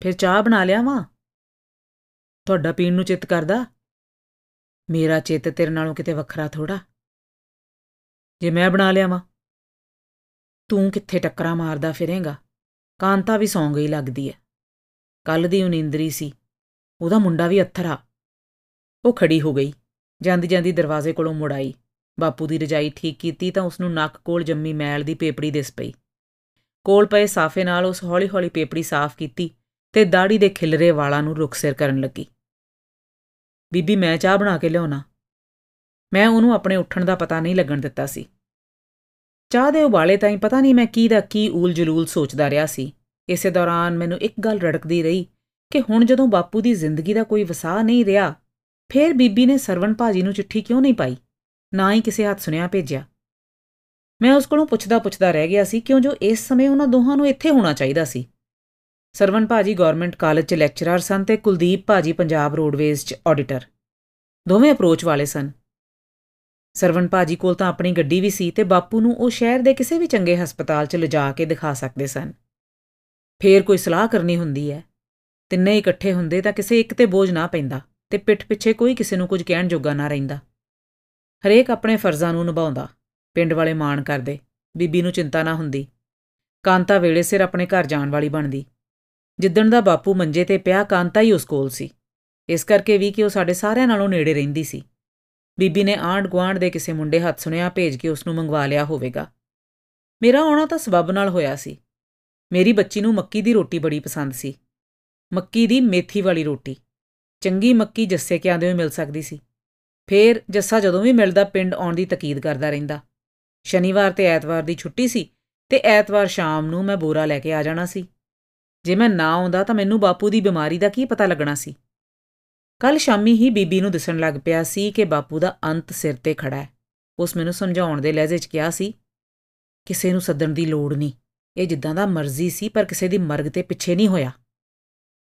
ਫਿਰ ਚਾਹ ਬਣਾ ਲਿਆ ਵਾਂ। ਤੁਹਾਡਾ ਪੀਣ ਨੂੰ ਚਿੱਤ ਕਰਦਾ? ਮੇਰਾ ਚਿੱਤ ਤੇਰੇ ਨਾਲੋਂ ਕਿਤੇ ਵੱਖਰਾ ਥੋੜਾ ਜੇ ਮੈਂ ਬਣਾ ਲਿਆ ਵਾਂ, ਤੂੰ ਕਿੱਥੇ ਟੱਕਰਾਂ ਮਾਰਦਾ ਫਿਰੇਂਗਾ? ਕਾਂਤਾ ਵੀ ਸੌਂ ਗਈ ਲੱਗਦੀ ਐ। ਕੱਲ ਦੀ ਉਨੀਂਦਰੀ ਸੀ। ਉਹਦਾ ਮੁੰਡਾ ਵੀ ਅੱਥਰਾ ਉਹ ਖੜੀ ਹੋ ਗਈ। ਜਾਂਦੀ ਜਾਂਦੀ ਦਰਵਾਜ਼ੇ ਕੋਲੋਂ ਮੁੜ ਆਈ। ਬਾਪੂ ਦੀ ਰਜਾਈ ਠੀਕ ਕੀਤੀ ਤਾਂ ਉਸ ਨੂੰ ਨੱਕ ਕੋਲ ਜੰਮੀ ਮੈਲ ਦੀ ਪੇਪੜੀ ਦਿਸ ਪਈ। ਕੋਲ ਪਏ ਸਾਫੇ ਨਾਲ ਉਸ ਹੌਲੀ-ਹੌਲੀ ਪੇਪੜੀ ਸਾਫ਼ ਕੀਤੀ ਤੇ ਦਾੜੀ ਦੇ ਖਿਲਰੇ ਵਾਲਾਂ ਨੂੰ ਰੁਕ ਸਿਰ ਕਰਨ ਲੱਗੀ। ਬੀਬੀ, ਮੈਂ ਚਾਹ ਬਣਾ ਕੇ ਲਿਆਉਣਾ। ਮੈਂ ਉਹਨੂੰ ਆਪਣੇ ਉੱਠਣ ਦਾ ਪਤਾ ਨਹੀਂ ਲੱਗਣ ਦਿੱਤਾ ਸੀ। ਚਾਹ ਦੇ ਉਬਾਲੇ ਤਾਈਂ ਪਤਾ ਨਹੀਂ ਮੈਂ ਕੀ ਦਾ ਕੀ ਊਲ ਜਲੂਲ ਸੋਚਦਾ ਰਿਹਾ ਸੀ। ਇਸੇ ਦੌਰਾਨ ਮੈਨੂੰ ਇੱਕ ਗੱਲ ਰੜਕਦੀ ਰਹੀ ਕਿ ਹੁਣ ਜਦੋਂ ਬਾਪੂ ਦੀ ਜ਼ਿੰਦਗੀ ਦਾ ਕੋਈ ਵਸਾ ਨਹੀਂ ਰਿਹਾ, ਫੇਰ ਬੀਬੀ ਨੇ ਸਰਵਣ ਭਾਜੀ ਨੂੰ ਚਿੱਠੀ ਕਿਉਂ ਨਹੀਂ ਪਾਈ? ਨਾ ਹੀ ਕਿਸੇ ਹੱਥ ਸੁਨੇਹਾ ਭੇਜਿਆ। ਮੈਂ ਉਸ ਕੋਲੋਂ ਪੁੱਛਦਾ ਪੁੱਛਦਾ ਰਹਿ ਗਿਆ ਸੀ ਕਿਉਂ ਜੋ ਇਸ ਸਮੇਂ ਉਹਨਾਂ ਦੋਹਾਂ ਨੂੰ ਇੱਥੇ ਹੋਣਾ ਚਾਹੀਦਾ ਸੀ। ਸਰਵਨ ਭਾਜੀ ਗਵਰਨਮੈਂਟ ਕਾਲਜ 'ਚ ਲੈਕਚਰਰ ਸਨ ਤੇ ਕੁਲਦੀਪ ਭਾਜੀ ਪੰਜਾਬ ਰੋਡਵੇਜ਼ 'ਚ ਆਡੀਟਰ। ਦੋਵੇਂ ਅਪਰੋਚ ਵਾਲੇ ਸਨ। ਸਰਵਨ ਭਾਜੀ ਕੋਲ ਤਾਂ ਆਪਣੀ ਗੱਡੀ ਵੀ ਸੀ ਤੇ ਬਾਪੂ ਨੂੰ ਉਹ ਸ਼ਹਿਰ ਦੇ ਕਿਸੇ ਵੀ ਚੰਗੇ ਹਸਪਤਾਲ 'ਚ ਲਿਜਾ ਕੇ ਦਿਖਾ ਸਕਦੇ ਸਨ। ਫੇਰ ਕੋਈ ਸਲਾਹ ਕਰਨੀ ਹੁੰਦੀ ਹੈ ਤਿੰਨੇ ਇਕੱਠੇ ਹੁੰਦੇ ਤਾਂ ਕਿਸੇ ਇੱਕ ਤੇ ਬੋਝ ਨਾ ਪੈਂਦਾ ਤੇ ਪਿੱਠ ਪਿੱਛੇ ਕੋਈ ਕਿਸੇ ਨੂੰ ਕੁਝ ਕਹਿਣ ਜੋਗਾ ਨਾ ਰਹਿੰਦਾ। ਹਰੇਕ ਆਪਣੇ ਫਰਜ਼ਾਂ ਨੂੰ ਨਿਭਾਉਂਦਾ, ਪਿੰਡ ਵਾਲੇ ਮਾਣ ਕਰਦੇ, ਬੀਬੀ ਨੂੰ ਚਿੰਤਾ ਨਾ ਹੁੰਦੀ। ਕਾਂਤਾ ਵੇਲੇ ਸਿਰ ਆਪਣੇ ਘਰ ਜਾਣ ਵਾਲੀ ਬਣਦੀ। ਜਿੱਦਣ ਦਾ ਬਾਪੂ ਮੰਜੇ ਤੇ ਪਿਆ ਕਾਂਤਾ ਹੀ ਉਸ ਕੋਲ ਸੀ। ਇਸ ਕਰਕੇ ਵੀ ਕਿ ਉਹ ਸਾਡੇ ਸਾਰਿਆਂ ਨਾਲੋਂ ਨੇੜੇ ਰਹਿੰਦੀ ਸੀ। ਬੀਬੀ ਨੇ ਆਂਡ ਗਵਾਂਡ ਦੇ ਕਿਸੇ ਮੁੰਡੇ ਹੱਥ ਸੁਨੇਹਾ ਭੇਜ ਕੇ ਉਸ ਨੂੰ ਮੰਗਵਾ ਲਿਆ ਹੋਵੇਗਾ। ਮੇਰਾ ਆਉਣਾ ਤਾਂ ਸਬਬ ਨਾਲ ਹੋਇਆ ਸੀ। ਮੇਰੀ ਬੱਚੀ ਨੂੰ ਮੱਕੀ ਦੀ ਰੋਟੀ ਬੜੀ ਪਸੰਦ ਸੀ। ਮੱਕੀ ਦੀ ਮੇਥੀ ਵਾਲੀ ਰੋਟੀ। ਚੰਗੀ ਮੱਕੀ ਜੱਸੇ ਕਿਆਂ ਦੇ ਮਿਲ ਸਕਦੀ ਸੀ। ਫੇਰ ਜੱਸਾ ਜਦੋਂ ਵੀ ਮਿਲਦਾ ਪਿੰਡ ਆਉਣ ਦੀ ਤਕੀਦ ਕਰਦਾ ਰਹਿੰਦਾ। ਸ਼ਨੀਵਾਰ ਤੇ ਐਤਵਾਰ ਦੀ ਛੁੱਟੀ ਸੀ ਤੇ ਐਤਵਾਰ ਸ਼ਾਮ ਨੂੰ ਮੈਂ ਬੋਰਾ ਲੈ ਕੇ ਆ ਜਾਣਾ ਸੀ। ਜੇ ਮੈਂ ਨਾ ਆਉਂਦਾ ਤਾਂ ਮੈਨੂੰ ਬਾਪੂ ਦੀ ਬਿਮਾਰੀ ਦਾ ਕੀ ਪਤਾ ਲੱਗਣਾ ਸੀ। ਕੱਲ ਸ਼ਾਮੀ ਹੀ ਬੀਬੀ ਨੂੰ ਦਿਸਣ ਲੱਗ ਪਿਆ ਸੀ ਕਿ ਬਾਪੂ ਦਾ ਅੰਤ ਸਿਰ ਤੇ ਖੜਾ ਹੈ। ਉਸ ਮੈਨੂੰ ਸਮਝਾਉਣ ਦੇ ਲਹਿਜੇ 'ਚ ਕਿਹਾ ਸੀ, ਕਿਸੇ ਨੂੰ ਸੱਦਣ ਦੀ ਲੋੜ ਨਹੀਂ। ਇਹ ਜਿੱਦਾਂ ਦਾ ਮਰਜ਼ੀ ਸੀ, ਪਰ ਕਿਸੇ ਦੀ ਮਰਗ ਤੇ ਪਿੱਛੇ ਨਹੀਂ ਹੋਇਆ।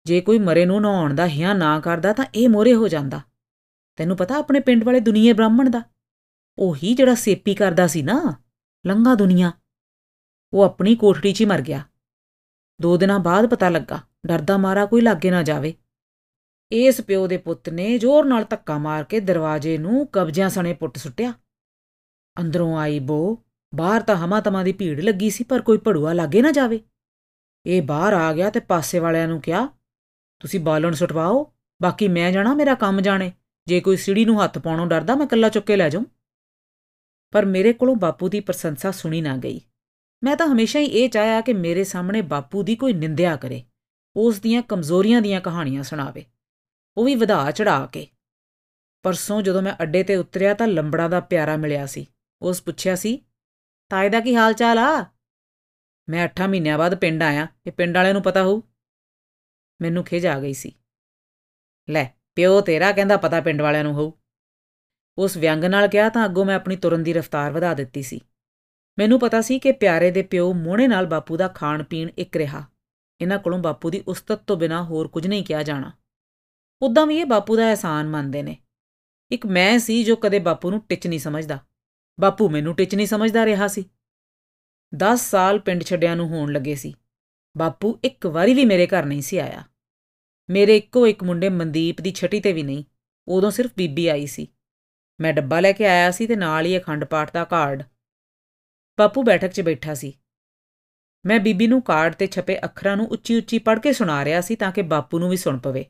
ਜੇ ਕੋਈ ਮਰੇ ਨੂੰ ਨਹਾਉਣ ਦਾ ਹਿਆ ਨਾ ਕਰਦਾ, ਤਾਂ ਇਹ ਮੋਰੇ ਹੋ ਜਾਂਦਾ। ਤੈਨੂੰ ਪਤਾ ਆਪਣੇ ਪਿੰਡ ਵਾਲੇ ਦੁਨੀਏ ਬ੍ਰਾਹਮਣ ਦਾ? ਉਹੀ ਜਿਹੜਾ ਸੇਪੀ ਕਰਦਾ ਸੀ ਨਾ ਲੰਗਾ ਦੁਨੀਆ। ਉਹ ਆਪਣੀ ਕੋਠੜੀ 'ਚ ਹੀ ਮਰ ਗਿਆ। ਦੋ ਦਿਨਾਂ ਬਾਅਦ ਪਤਾ ਲੱਗਾ, ਡਰਦਾ ਮਾਰਾ ਕੋਈ ਲਾਗੇ ਨਾ ਜਾਵੇ। ਇਸ ਪਿਓ ਦੇ ਪੁੱਤ ਨੇ ਜ਼ੋਰ ਨਾਲ ਧੱਕਾ ਮਾਰ ਕੇ ਦਰਵਾਜ਼ੇ ਨੂੰ ਕਬਜ਼ਿਆਂ ਸਣੇ ਪੁੱਟ ਸੁੱਟਿਆ। ਅੰਦਰੋਂ ਆਈ ਬੋ, ਬਾਹਰ ਤਾਂ ਹਮਾ ਦੀ ਭੀੜ ਲੱਗੀ ਸੀ, ਪਰ ਕੋਈ ਭੜੂਆ ਲਾਗੇ ਨਾ ਜਾਵੇ। ਇਹ ਬਾਹਰ ਆ ਗਿਆ ਤੇ ਪਾਸੇ ਵਾਲਿਆਂ ਨੂੰ ਕਿਹਾ, ਤੁਸੀਂ ਬਾਲਣ ਸੁਟਵਾਓ, ਬਾਕੀ ਮੈਂ ਜਾਣਾ ਮੇਰਾ ਕੰਮ ਜਾਣੇ। ਜੇ ਕੋਈ ਸਿੜੀ ਨੂੰ ਹੱਥ ਪਾਉਣੋਂ ਡਰਦਾ, ਮੈਂ ਕੱਲਾ ਚੁੱਕ ਕੇ ਲੈ ਜਾਉਂ ਪਰ ਮੇਰੇ ਕੋਲੋਂ ਬਾਪੂ ਦੀ ਪ੍ਰਸ਼ੰਸਾ ਸੁਣੀ ਨਾ ਗਈ। ਮੈਂ ਤਾਂ ਹਮੇਸ਼ਾ ਹੀ ਇਹ ਚਾਹਿਆ ਕਿ ਮੇਰੇ ਸਾਹਮਣੇ ਬਾਪੂ ਦੀ ਕੋਈ ਨਿੰਦਿਆ ਕਰੇ, ਉਸ ਦੀਆਂ ਕਮਜ਼ੋਰੀਆਂ ਦੀਆਂ ਕਹਾਣੀਆਂ ਸੁਣਾਵੇ। ਉਹ ਵੀ ਵਧਾ ਚੜਾ ਕੇ। ਪਰਸੋਂ ਜਦੋਂ ਮੈਂ ਅੱਡੇ ਤੇ ਉਤਰਿਆ ਤਾਂ ਲੰਬੜਾ ਦਾ ਪਿਆਰਾ ਮਿਲਿਆ ਸੀ। ਉਸ ਪੁੱਛਿਆ ਸੀ, ਤਾਏ ਦਾ ਕੀ ਹਾਲ ਚਾਲ ਆ? ਮੈਂ 8 ਮਹੀਨਿਆਂ ਬਾਅਦ ਪਿੰਡ ਆਇਆ, ਇਹ ਪਿੰਡ ਵਾਲਿਆਂ ਨੂੰ ਪਤਾ ਹੋਊ। ਮੈਨੂੰ ਖਿਜ ਆ ਗਈ ਸੀ। ਲੈ, ਪਿਓ ਤੇਰਾ ਕਹਿੰਦਾ ਪਤਾ ਪਿੰਡ ਵਾਲਿਆਂ ਨੂੰ ਹੋਊ। ਉਸ ਵਿਅੰਗ ਨਾਲ ਕਿਹਾ ਤਾਂ ਅੱਗੋਂ ਮੈਂ ਆਪਣੀ ਤੁਰਨ ਦੀ ਰਫ਼ਤਾਰ ਵਧਾ ਦਿੱਤੀ ਸੀ। ਮੈਨੂੰ ਪਤਾ ਸੀ ਕਿ ਪਿਆਰੇ ਦੇ ਪਿਓ ਮੋਹਣੇ ਨਾਲ ਬਾਪੂ ਦਾ ਖਾਣ ਪੀਣ ਇੱਕ ਰਿਹਾ। ਇਹਨਾਂ ਕੋਲੋਂ ਬਾਪੂ ਦੀ ਉਸਤਤ ਤੋਂ ਬਿਨਾ ਹੋਰ ਕੁਝ ਨਹੀਂ ਕਿਹਾ ਜਾਣਾ। ਉਦਾਂ ਵੀ ਇਹ ਬਾਪੂ ਦਾ ਅਹਿਸਾਨ ਮੰਨਦੇ ਨੇ। ਇੱਕ ਮੈਂ ਸੀ ਜੋ ਕਦੇ ਬਾਪੂ ਨੂੰ ਟਿੱਚ ਨਹੀਂ ਸਮਝਦਾ। ਬਾਪੂ ਮੈਨੂੰ ਟਿੱਚ ਨਹੀਂ ਸਮਝਦਾ ਰਿਹਾ ਸੀ। 10 ਸਾਲ ਪਿੰਡ ਛੱਡਿਆਂ ਨੂੰ ਹੋਣ ਲੱਗੇ ਸੀ। ਬਾਪੂ ਇੱਕ ਵਾਰੀ ਵੀ ਮੇਰੇ ਘਰ ਨਹੀਂ ਸੀ ਆਇਆ। ਮੇਰੇ ਇੱਕੋ ਇੱਕ ਮੁੰਡੇ ਮਨਦੀਪ ਦੀ ਛਟੀ ਤੇ ਵੀ ਨਹੀਂ, ਉਦੋਂ ਸਿਰਫ ਬੀਬੀ ਆਈ ਸੀ। ਮੈਂ ਡੱਬਾ ਲੈ ਕੇ ਆਇਆ ਸੀ ਤੇ ਨਾਲ ਹੀ ਅਖੰਡ ਪਾਠ ਦਾ ਕਾਰਡ। ਬਾਪੂ ਬੈਠਕ 'ਚ ਬੈਠਾ ਸੀ। ਮੈਂ ਬੀਬੀ ਨੂੰ ਕਾਰਡ ਤੇ ਛਪੇ ਅੱਖਰਾਂ ਨੂੰ ਉੱਚੀ-ਉੱਚੀ ਪੜ੍ਹ ਕੇ ਸੁਣਾ ਰਿਹਾ ਸੀ ਤਾਂ ਕਿ ਬਾਪੂ ਨੂੰ ਵੀ ਸੁਣ ਪਵੇ।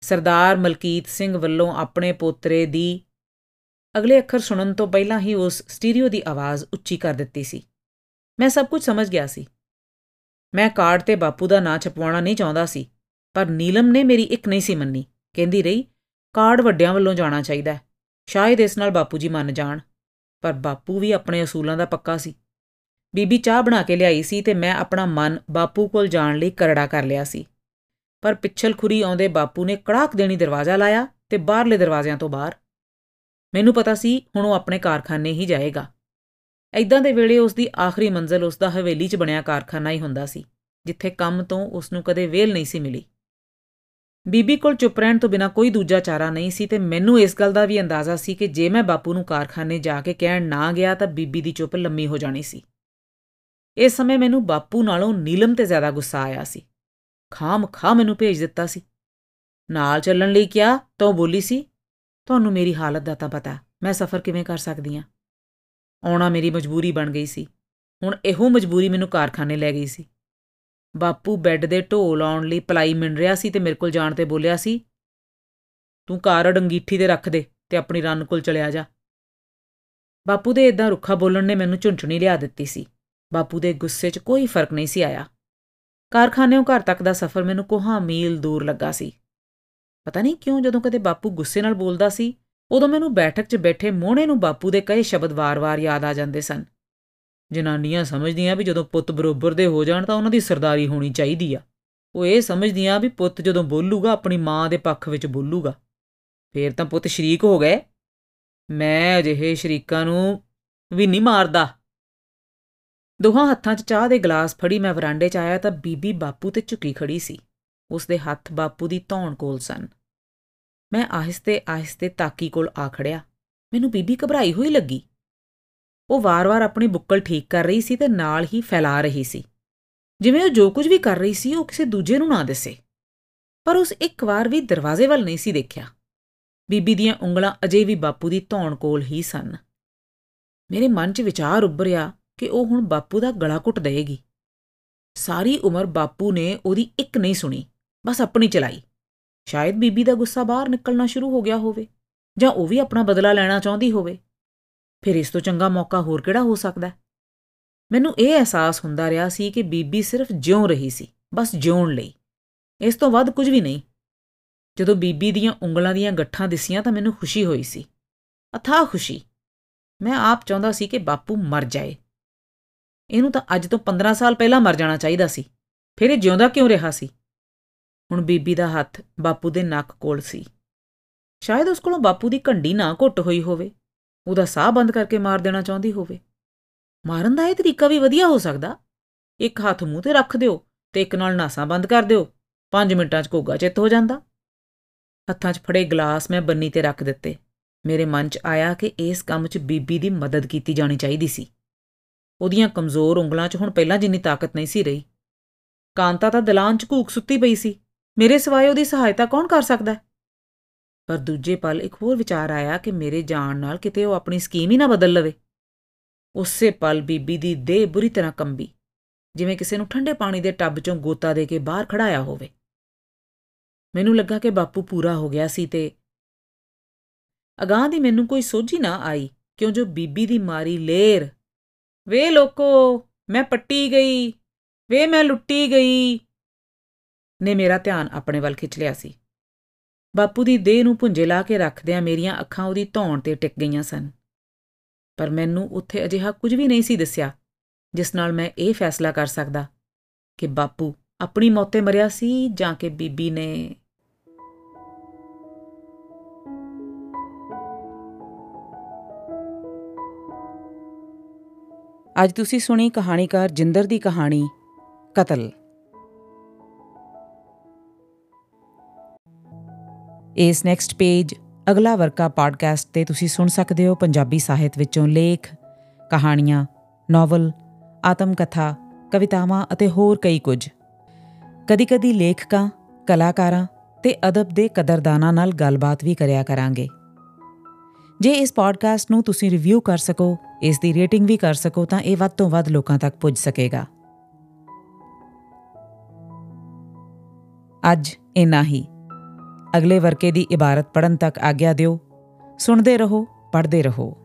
ਸਰਦਾਰ ਮਲਕੀਤ ਸਿੰਘ ਵੱਲੋਂ ਆਪਣੇ ਪੋਤਰੇ ਦੀ ਅਗਲੇ ਅੱਖਰ ਸੁਣਨ ਤੋਂ ਪਹਿਲਾਂ ਹੀ ਉਸ ਸਟੀਰੀਓ ਦੀ ਆਵਾਜ਼ ਉੱਚੀ ਕਰ ਦਿੱਤੀ ਸੀ। ਮੈਂ ਸਭ ਕੁਝ ਸਮਝ ਗਿਆ ਸੀ। ਮੈਂ ਕਾਰਡ ਤੇ ਬਾਪੂ ਦਾ ਨਾਂ ਛਪਵਾਉਣਾ ਨਹੀਂ ਚਾਹੁੰਦਾ ਸੀ, ਪਰ ਨੀਲਮ ਨੇ ਮੇਰੀ ਇੱਕ ਨਹੀਂ ਸੀ ਮੰਨੀ। ਕਹਿੰਦੀ ਰਹੀ, ਕਾਰਡ ਵੱਡਿਆਂ ਵੱਲੋਂ ਜਾਣਾ ਚਾਹੀਦਾ ਹੈ, ਸ਼ਾਇਦ ਇਸ ਨਾਲ ਬਾਪੂ ਜੀ ਮੰਨ ਜਾਣ, ਪਰ ਬਾਪੂ ਵੀ ਆਪਣੇ ਅਸੂਲਾਂ ਦਾ ਪੱਕਾ ਸੀ। ਬੀਬੀ ਚਾਹ ਬਣਾ ਕੇ ਲਿਆਈ ਸੀ ਤੇ ਮੈਂ ਆਪਣਾ ਮਨ ਬਾਪੂ ਕੋਲ ਜਾਣ ਲਈ ਕਰੜਾ ਕਰ ਲਿਆ ਸੀ। ਪਰ ਪਿੱਛਲ ਖੁਰੀ ਆਉਂਦੇ ਬਾਪੂ ਨੇ ਕੜਾਕ ਦੇਣੀ ਦਰਵਾਜ਼ਾ ਲਾਇਆ ਤੇ ਬਾਹਰਲੇ ਦਰਵਾਜ਼ਿਆਂ ਤੋਂ ਬਾਹਰ। ਮੈਨੂੰ ਪਤਾ ਸੀ ਹੁਣ ਉਹ ਆਪਣੇ ਕਾਰਖਾਨੇ ਹੀ ਜਾਏਗਾ। ਐਦਾਂ ਦੇ ਵੇਲੇ ਉਸ ਦੀ ਆਖਰੀ ਮੰਜ਼ਲ ਉਸ ਦਾ ਹਵੇਲੀ 'ਚ ਬਣਿਆ ਕਾਰਖਾਨਾ ਹੀ ਹੁੰਦਾ ਸੀ, ਜਿੱਥੇ ਕੰਮ ਤੋਂ ਉਸ ਨੂੰ ਕਦੇ ਵੇਲ ਨਹੀਂ ਸੀ ਮਿਲੀ। ਬੀਬੀ ਕੋਲ ਚੁੱਪ ਰਹਿਣ ਤੋਂ ਬਿਨਾ ਕੋਈ ਦੂਜਾ ਚਾਰਾ ਨਹੀਂ ਸੀ ਤੇ ਮੈਨੂੰ ਇਸ ਗੱਲ ਦਾ ਵੀ ਅੰਦਾਜ਼ਾ ਸੀ ਕਿ ਜੇ ਮੈਂ ਬਾਪੂ ਨੂੰ ਕਾਰਖਾਨੇ ਜਾ ਕੇ ਕਹਿਣ ਨਾ ਗਿਆ ਤਾਂ ਬੀਬੀ ਦੀ ਚੁੱਪ ਲੰਮੀ ਹੋ ਜਾਣੀ ਸੀ। ਇਸ ਸਮੇਂ ਮੈਨੂੰ ਬਾਪੂ ਨਾਲੋਂ ਨੀਲਮ ਤੇ ਜ਼ਿਆਦਾ ਗੁੱਸਾ ਆਇਆ ਸੀ। ਖਾਮ ਖਾ ਮੈਨੂੰ ਭੇਜ ਦਿੱਤਾ ਸੀ। ਨਾਲ ਚੱਲਣ ਲਈ ਕਿਹਾ, ਤਾਂ ਉਹ ਬੋਲੀ ਸੀ, ਤੁਹਾਨੂੰ ਮੇਰੀ ਹਾਲਤ ਦਾ ਤਾਂ ਪਤਾ, ਮੈਂ ਸਫ਼ਰ ਕਿਵੇਂ ਕਰ ਸਕਦੀ ਆ ਆਉਣਾ ਮੇਰੀ ਮਜਬੂਰੀ ਬਣ ਗਈ ਸੀ। ਹੁਣ ਇਹੋ ਮਜਬੂਰੀ ਮੈਨੂੰ ਕਾਰਖਾਨੇ ਲੈ ਗਈ ਸੀ। ਬਾਪੂ ਬੈੱਡ ਦੇ ਢੋ ਲਾਉਣ ਲਈ ਪਲਾਈ ਮਿੰਨ ਰਿਹਾ ਸੀ ਤੇ ਮੇਰੇ ਕੋਲ ਜਾਣ ਤੇ ਬੋਲਿਆ ਸੀ, ਤੂੰ ਕਾਰਡ ਅੰਗੀਠੀ ਤੇ ਰੱਖ ਦੇ ਤੇ ਆਪਣੀ ਰਨ ਕੋਲ ਚਲਿਆ ਜਾ। ਬਾਪੂ ਦੇ ਇਦਾਂ ਰੁੱਖਾ ਬੋਲਣ ਨੇ ਮੈਨੂੰ ਝੁੰਝਣੀ ਲਿਆ ਦਿੱਤੀ ਸੀ। ਬਾਪੂ ਦੇ ਗੁੱਸੇ 'ਚ ਕੋਈ ਫ਼ਰਕ ਨਹੀਂ ਸੀ ਆਇਆ। ਕਾਰਖਾਨੇੋਂ ਘਰ ਤੱਕ ਦਾ ਸਫ਼ਰ ਮੈਨੂੰ ਕੋਹਾਂ ਮੀਲ ਦੂਰ ਲੱਗਾ ਸੀ। ਪਤਾ ਨਹੀਂ ਕਿਉਂ ਜਦੋਂ ਕਦੇ ਬਾਪੂ ਗੁੱਸੇ ਨਾਲ ਬੋਲਦਾ ਸੀ, ਉਦੋਂ ਮੈਨੂੰ ਬੈਠਕ 'ਚ ਬੈਠੇ ਮੋਹਣੇ ਨੂੰ ਬਾਪੂ ਦੇ ਕਈ ਸ਼ਬਦ ਵਾਰ-ਵਾਰ ਯਾਦ ਆ ਜਾਂਦੇ ਸਨ। ਜਨਾਨੀਆਂ ਸਮਝਦੀਆਂ ਵੀ ਜਦੋਂ ਪੁੱਤ ਬਰੋਬਰ ਦੇ ਹੋ ਜਾਣ ਤਾਂ ਉਹਨਾਂ ਦੀ ਸਰਦਾਰੀ ਹੋਣੀ ਚਾਹੀਦੀ ਆ। ਉਹ ਇਹ ਸਮਝਦੀਆਂ ਵੀ ਪੁੱਤ ਜਦੋਂ ਬੋਲੂਗਾ, ਆਪਣੀ ਮਾਂ ਦੇ ਪੱਖ ਵਿੱਚ ਬੋਲੂਗਾ। ਫੇਰ ਤਾਂ ਪੁੱਤ ਸ਼ਰੀਕ ਹੋ ਗਏ। ਮੈਂ ਅਜਿਹੇ ਸ਼ਰੀਕਾਂ ਨੂੰ ਵੀ ਨਹੀਂ ਮਾਰਦਾ। ਦੋਹਾਂ ਹੱਥਾਂ 'ਚ ਚਾਹ ਦੇ ਗਲਾਸ ਫੜੀ ਮੈਂ ਵਰਾਂਡੇ 'ਚ ਆਇਆ ਤਾਂ ਬੀਬੀ ਬਾਪੂ ਤੇ ਝੁਕੀ ਖੜੀ ਸੀ। ਉਸ ਦੇ ਹੱਥ ਬਾਪੂ ਦੀ ਧੌਣ ਕੋਲ ਸਨ। ਮੈਂ ਆਹਿਸਤੇ ਆਹਿਸਤੇ ਤਾਕੀ ਕੋਲ ਆ ਖੜਿਆ। ਮੈਨੂੰ ਬੀਬੀ ਘਬਰਾਈ ਹੋਈ ਲੱਗੀ। ਉਹ ਵਾਰ-ਵਾਰ ਆਪਣੀ ਬੁੱਕਲ ਠੀਕ ਕਰ ਰਹੀ ਸੀ ਤੇ ਨਾਲ ਹੀ ਫੈਲਾ ਰਹੀ ਸੀ। ਜਿਵੇਂ ਉਹ ਜੋ ਕੁਝ ਵੀ ਕਰ ਰਹੀ ਸੀ, ਉਹ ਕਿਸੇ ਦੂਜੇ ਨੂੰ ਨਾ ਦਿਸੇ। ਪਰ ਉਸ ਇੱਕ ਵਾਰ ਵੀ ਦਰਵਾਜ਼ੇ ਵੱਲ ਨਹੀਂ ਸੀ ਦੇਖਿਆ। ਬੀਬੀ ਦੀਆਂ ਉਂਗਲਾਂ ਅਜੇ ਵੀ ਬਾਪੂ ਦੀ ਧੌਣ ਕੋਲ ਹੀ ਸਨ। ਮੇਰੇ ਮਨ 'ਚ ਵਿਚਾਰ ਉੱਭਰਿਆ ਕਿ ਉਹ ਹੁਣ ਬਾਪੂ ਦਾ ਗਲਾ ਘੁੱਟ ਦੇਗੀ ਸਾਰੀ ਉਮਰ ਬਾਪੂ ਨੇ ਉਹਦੀ ਇੱਕ ਨਹੀਂ ਸੁਣੀ, ਬਸ ਆਪਣੀ ਚਲਾਈ। ਸ਼ਾਇਦ ਬੀਬੀ ਦਾ ਗੁੱਸਾ ਬਾਹਰ ਨਿਕਲਣਾ ਸ਼ੁਰੂ ਹੋ ਗਿਆ ਹੋਵੇ, ਜਾਂ ਉਹ ਵੀ ਆਪਣਾ ਬਦਲਾ ਲੈਣਾ ਚਾਹੁੰਦੀ ਹੋਵੇ। ਫਿਰ ਇਸ ਤੋਂ ਚੰਗਾ ਮੌਕਾ ਹੋਰ ਕਿਹੜਾ ਹੋ ਸਕਦਾ ਮੈਨੂੰ ਇਹ ਅਹਿਸਾਸ ਹੁੰਦਾ ਰਿਹਾ ਸੀ ਕਿ ਬੀਬੀ ਸਿਰਫ ਜਿਉਂ ਰਹੀ ਸੀ, ਬਸ ਜਿਉਣ ਲਈ। ਇਸ ਤੋਂ ਵੱਧ ਕੁਝ ਵੀ ਨਹੀਂ। ਜਦੋਂ ਬੀਬੀ ਦੀਆਂ ਉਂਗਲਾਂ ਦੀਆਂ ਗੱਠਾਂ ਦਿਸੀਆਂ ਤਾਂ ਮੈਨੂੰ ਖੁਸ਼ੀ ਹੋਈ ਸੀ। ਅਥਾਹ ਖੁਸ਼ੀ। ਮੈਂ ਆਪ ਚਾਹੁੰਦਾ ਸੀ ਕਿ ਬਾਪੂ ਮਰ ਜਾਏ। ਇਹਨੂੰ ਤਾਂ ਅੱਜ ਤੋਂ 15 ਸਾਲ ਪਹਿਲਾਂ ਮਰ ਜਾਣਾ ਚਾਹੀਦਾ ਸੀ। ਫਿਰ ਇਹ ਜਿਉਂਦਾ ਕਿਉਂ ਰਿਹਾ ਸੀ? ਹੁਣ ਬੀਬੀ ਦਾ ਹੱਥ ਬਾਪੂ ਦੇ ਨੱਕ ਕੋਲ ਸੀ। ਸ਼ਾਇਦ ਉਸ ਕੋਲੋਂ ਬਾਪੂ ਦੀ ਘੰਡੀ ਨਾ ਘੁੱਟ ਹੋਈ ਹੋਵੇ। ਉਹਦਾ ਸਾਹ ਬੰਦ ਕਰਕੇ ਮਾਰ ਦੇਣਾ ਚਾਹੁੰਦੀ ਹੋਵੇ। ਮਾਰਨ ਦਾ ਇਹ ਤਰੀਕਾ ਵੀ ਵਧੀਆ ਹੋ ਸਕਦਾ। ਇੱਕ ਹੱਥ ਮੂੰਹ ਤੇ ਰੱਖ ਦਿਓ ਤੇ ਇੱਕ ਨਾਲ ਨਾਸਾਂ ਬੰਦ ਕਰ ਦਿਓ। 5 ਮਿੰਟਾਂ 'ਚ ਕੋਗਾ ਚਿੱਤ ਹੋ ਜਾਂਦਾ। ਹੱਥਾਂ 'ਚ ਫੜੇ ਗਲਾਸ ਮੈਂ ਬੰਨੀ ਤੇ ਰੱਖ ਦਿੱਤੇ। ਮੇਰੇ ਮਨ 'ਚ ਆਇਆ ਕਿ ਇਸ ਕੰਮ 'ਚ ਬੀਬੀ ਦੀ ਮਦਦ ਕੀਤੀ ਜਾਣੀ ਚਾਹੀਦੀ ਸੀ। ਉਹਦੀਆਂ ਕਮਜ਼ੋਰ ਉਂਗਲਾਂ 'ਚ ਹੁਣ ਪਹਿਲਾਂ ਜਿੰਨੀ ਤਾਕਤ ਨਹੀਂ ਸੀ ਰਹੀ। ਕਾਂਤਾ ਤਾਂ ਦਲਾਨ 'ਚ ਘੂਕ ਸੁੱਤੀ ਪਈ ਸੀ। ਮੇਰੇ ਸਿਵਾਏ ਉਹਦੀ ਸਹਾਇਤਾ ਕੌਣ ਕਰ ਸਕਦਾ? ਪਰ ਦੂਜੇ ਪਲ ਇੱਕ ਹੋਰ ਵਿਚਾਰ ਆਇਆ ਕਿ ਮੇਰੇ ਜਾਣ ਨਾਲ ਕਿਤੇ ਉਹ ਆਪਣੀ ਸਕੀਮ ਹੀ ਨਾ ਬਦਲ ਲਵੇ। ਉਸੇ ਪਲ ਬੀਬੀ ਦੀ ਦੇਹ ਬੁਰੀ ਤਰ੍ਹਾਂ ਕੰਬੀ, ਜਿਵੇਂ ਕਿਸੇ ਨੂੰ ਠੰਡੇ ਪਾਣੀ ਦੇ ਟੱਬ 'ਚੋਂ ਗੋਤਾ ਦੇ ਕੇ ਬਾਹਰ ਖੜਾਇਆ ਹੋਵੇ। ਮੈਨੂੰ ਲੱਗਾ ਕਿ ਬਾਪੂ ਪੂਰਾ ਹੋ ਗਿਆ ਸੀ ਤੇ ਅਗਾਹ ਦੀ ਮੈਨੂੰ ਕੋਈ ਸੋਝੀ ਨਾ ਆਈ ਕਿਉਂ ਜੋ ਬੀਬੀ ਦੀ ਮਾਰੀ ਲੇਰ ਵੇ ਲੋਕੋ, ਮੈਂ ਪੱਟੀ ਗਈ, ਵੇ ਮੈਂ ਲੁੱਟੀ ਗਈ। ਨੇ ਮੇਰਾ ਧਿਆਨ ਆਪਣੇ ਵੱਲ ਖਿੱਚ ਲਿਆ ਸੀ। ਬਾਪੂ ਦੀ ਦੇਹ ਨੂੰ ਪੁੰਜੇ ਲਾ ਕੇ ਰੱਖਦਿਆਂ ਮੇਰੀਆਂ ਅੱਖਾਂ ਉਹਦੀ ਧੌਣ ਤੇ ਟਿਕ ਗਈਆਂ ਸਨ। ਪਰ ਮੈਨੂੰ ਉੱਥੇ ਅਜਿਹਾ ਕੁਝ ਵੀ ਨਹੀਂ ਸੀ ਦੱਸਿਆ, ਜਿਸ ਨਾਲ ਮੈਂ ਇਹ ਫੈਸਲਾ ਕਰ ਸਕਦਾ ਕਿ ਬਾਪੂ ਆਪਣੀ ਮੌਤੇ ਮਰਿਆ ਸੀ ਜਾਂ ਕਿ ਬੀਬੀ ਨੇ ਅੱਜ ਤੁਸੀਂ ਸੁਣੀ ਕਹਾਣੀਕਾਰ ਜਿੰਦਰ ਦੀ ਕਹਾਣੀ, ਕਤਲ। ਇਸ ਨੈਕਸਟ ਪੇਜ ਅਗਲਾ ਵਰਕਾ ਪੋਡਕਾਸਟ ਤੇ ਤੁਸੀਂ ਸੁਣ ਸਕਦੇ ਹੋ ਪੰਜਾਬੀ ਸਾਹਿਤ ਵਿੱਚੋਂ ਲੇਖ, ਕਹਾਣੀਆਂ ਨੋਵਲ ਆਤਮ ਕਥਾ ਕਵਿਤਾਵਾਂ ਅਤੇ ਹੋਰ ਕਈ ਕੁਝ। ਕਦੀ-ਕਦੀ ਲੇਖਕਾਂ, ਕਲਾਕਾਰਾਂ ਤੇ ਅਦਬ ਦੇ ਕਦਰਦਾਨਾਂ ਨਾਲ ਗੱਲਬਾਤ ਵੀ ਕਰਿਆ ਕਰਾਂਗੇ। ਜੇ ਇਸ ਪੋਡਕਾਸਟ ਨੂੰ ਤੁਸੀਂ ਰਿਵਿਊ ਕਰ ਸਕੋ, ਇਸ ਦੀ ਰੇਟਿੰਗ ਵੀ ਕਰ ਸਕੋ, ਤਾਂ ਇਹ ਵੱਧ ਤੋਂ ਵੱਧ ਲੋਕਾਂ ਤੱਕ ਪੁੱਜ ਸਕੇਗਾ। ਅੱਜ ਇਨਾ ਹੀ। ਅਗਲੇ ਵਰਕੇ ਦੀ ਇਬਾਰਤ ਪੜਨ ਤੱਕ ਆਗਿਆ ਦਿਓ। ਸੁਣਦੇ ਰਹੋ, ਪੜ੍ਹਦੇ ਰਹੋ।